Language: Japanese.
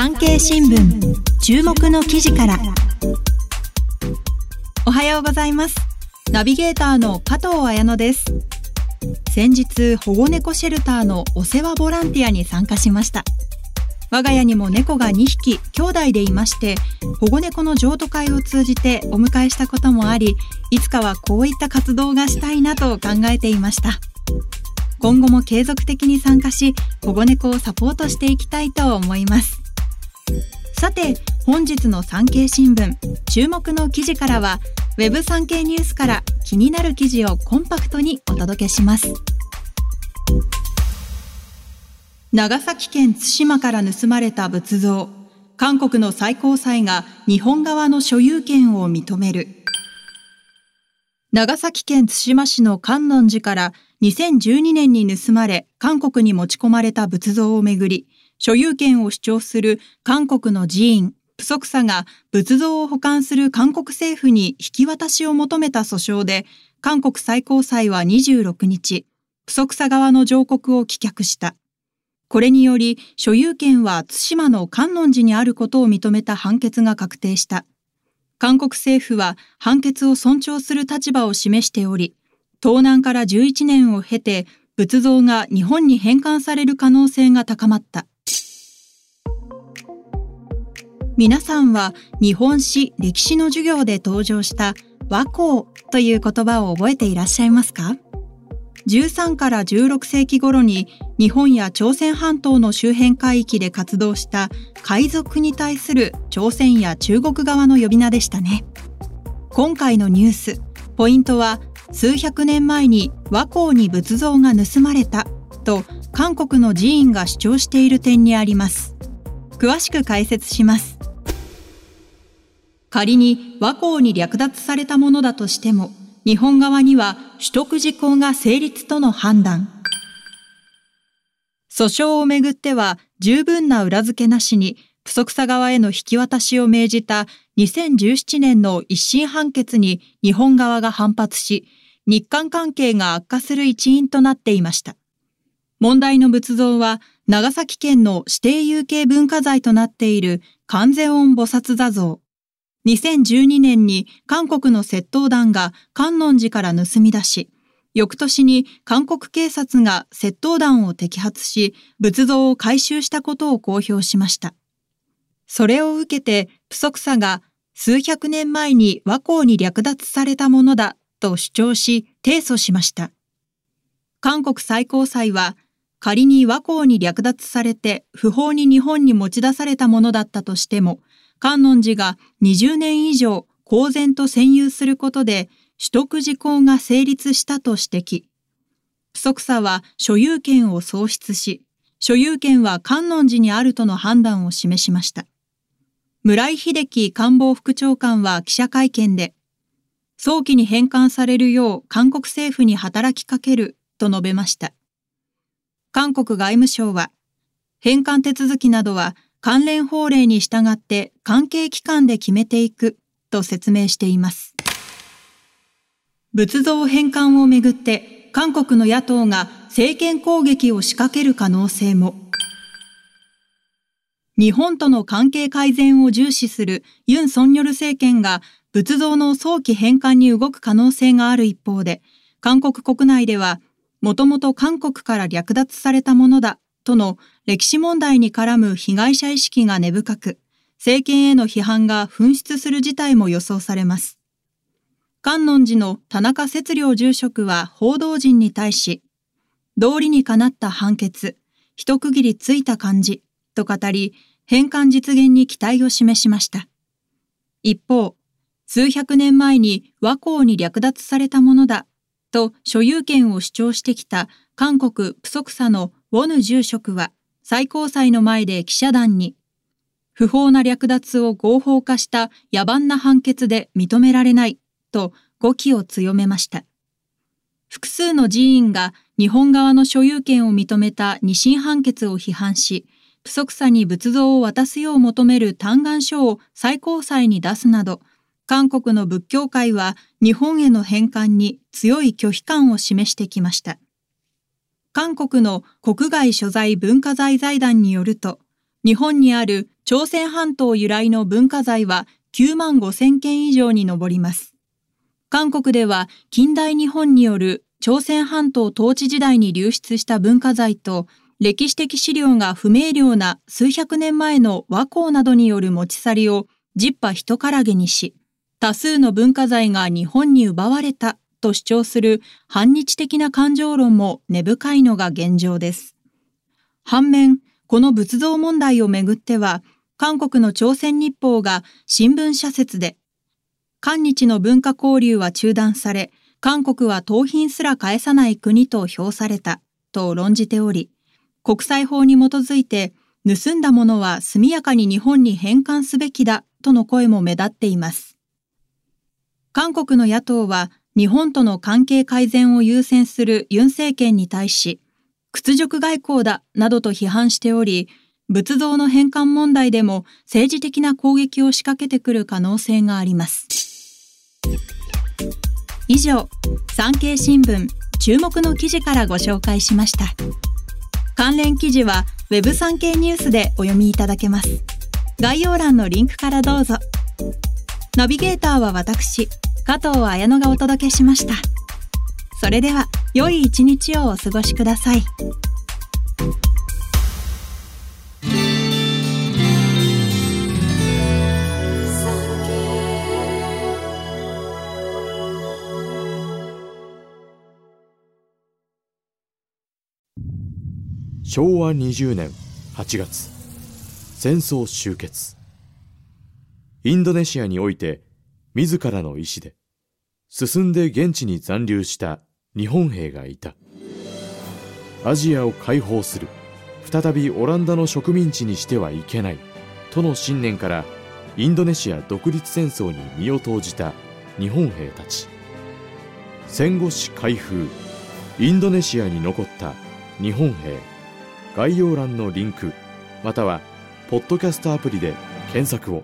産経新聞注目の記事から。おはようございます。ナビゲーターの加藤彩乃です。先日保護猫シェルターのお世話ボランティアに参加しました。我が家にも猫が2匹兄弟でいまして保護猫の譲渡会を通じてお迎えしたこともありいつかはこういった活動がしたいなと考えていました。今後も継続的に参加し保護猫をサポートしていきたいと思います。さて本日の産経新聞注目の記事からは Web 産経ニュースから気になる記事をコンパクトにお届けします。長崎県対馬から盗まれた仏像。韓国の最高裁が日本側の所有権を認める。長崎県対馬市の観音寺から2012年に盗まれ韓国に持ち込まれた仏像をめぐり所有権を主張する韓国の寺院プソクサが仏像を保管する韓国政府に引き渡しを求めた訴訟で韓国最高裁は26日プソクサ側の上告を棄却したこれにより所有権は対馬の観音寺にあることを認めた判決が確定した。韓国政府は判決を尊重する立場を示しており、盗難から11年を経て仏像が日本に返還される可能性が高まった。皆さんは日本史歴史の授業で登場した和光という言葉を覚えていらっしゃいますか？13から16世紀頃に日本や朝鮮半島の周辺海域で活動した海賊に対する朝鮮や中国側の呼び名でしたね。今回のニュース、ポイントは数百年前に和光に仏像が盗まれたと韓国の寺院が主張している点にあります。詳しく解説します。仮に和光に略奪されたものだとしても、日本側には取得時効が成立との判断。訴訟をめぐっては十分な裏付けなしに、不足さ側への引き渡しを命じた2017年の一審判決に日本側が反発し、日韓関係が悪化する一因となっていました。問題の仏像は長崎県の指定有形文化財となっている観世音菩薩座像。2012年に韓国の窃盗団が観音寺から盗み出し、翌年に韓国警察が窃盗団を摘発し、仏像を回収したことを公表しました。それを受けて、プソクサが数百年前に和光に略奪されたものだと主張し、提訴しました。韓国最高裁は、仮に和光に略奪されて不法に日本に持ち出されたものだったとしても、観音寺が20年以上公然と占有することで取得時効が成立したと指摘。不足さは所有権を喪失し、所有権は観音寺にあるとの判断を示しました。村井秀樹官房副長官は記者会見で、早期に返還されるよう韓国政府に働きかけると述べました。韓国外務省は、返還手続きなどは関連法令に従って関係機関で決めていくと説明しています。仏像返還をめぐって韓国の野党が政権攻撃を仕掛ける可能性も。日本との関係改善を重視するユン・ソンニョル政権が仏像の早期返還に動く可能性がある一方で、韓国国内では、もともと韓国から略奪されたものだとの歴史問題に絡む被害者意識が根深く、政権への批判が噴出する事態も予想されます。観音寺の田中節良住職は報道陣に対し、道理にかなった判決、一区切りついた感じ、と語り、返還実現に期待を示しました。一方、数百年前に和光に略奪されたものだ、と所有権を主張してきた韓国プソクサのウォヌ住職は最高裁の前で記者団に、不法な略奪を合法化した野蛮な判決で認められないと語気を強めました。複数の寺院が日本側の所有権を認めた二審判決を批判し、不足さに仏像を渡すよう求める嘆願書を最高裁に出すなど、韓国の仏教界は日本への返還に強い拒否感を示してきました。韓国の国外所在文化財財団によると、日本にある朝鮮半島由来の文化財は9万5千件以上に上ります。韓国では近代日本による朝鮮半島統治時代に流出した文化財と歴史的資料が不明瞭な数百年前の和光などによる持ち去りをジッパ一からげにし、多数の文化財が日本に奪われたと主張する反日的な感情論も根深いのが現状です。反面、この仏像問題をめぐっては、韓国の朝鮮日報が新聞社説で、韓日の文化交流は中断され、韓国は盗品すら返さない国と評されたと論じており、国際法に基づいて盗んだものは速やかに日本に返還すべきだとの声も目立っています。韓国の野党は日本との関係改善を優先するユン政権に対し、屈辱外交だなどと批判しており、仏像の返還問題でも政治的な攻撃を仕掛けてくる可能性があります。以上、産経新聞注目の記事からご紹介しました。関連記事は Web 産経ニュースでお読みいただけます。概要欄のリンクからどうぞ。ナビゲーターは私、加藤綾乃がお届けしました。それでは、良い一日をお過ごしください。昭和20年8月戦争終結インドネシアにおいて自らの意志で進んで現地に残留した日本兵がいた。アジアを解放する。再びオランダの植民地にしてはいけない。との信念からインドネシア独立戦争に身を投じた日本兵たち。戦後史開封。インドネシアに残った日本兵。概要欄のリンクまたはポッドキャストアプリで検索を。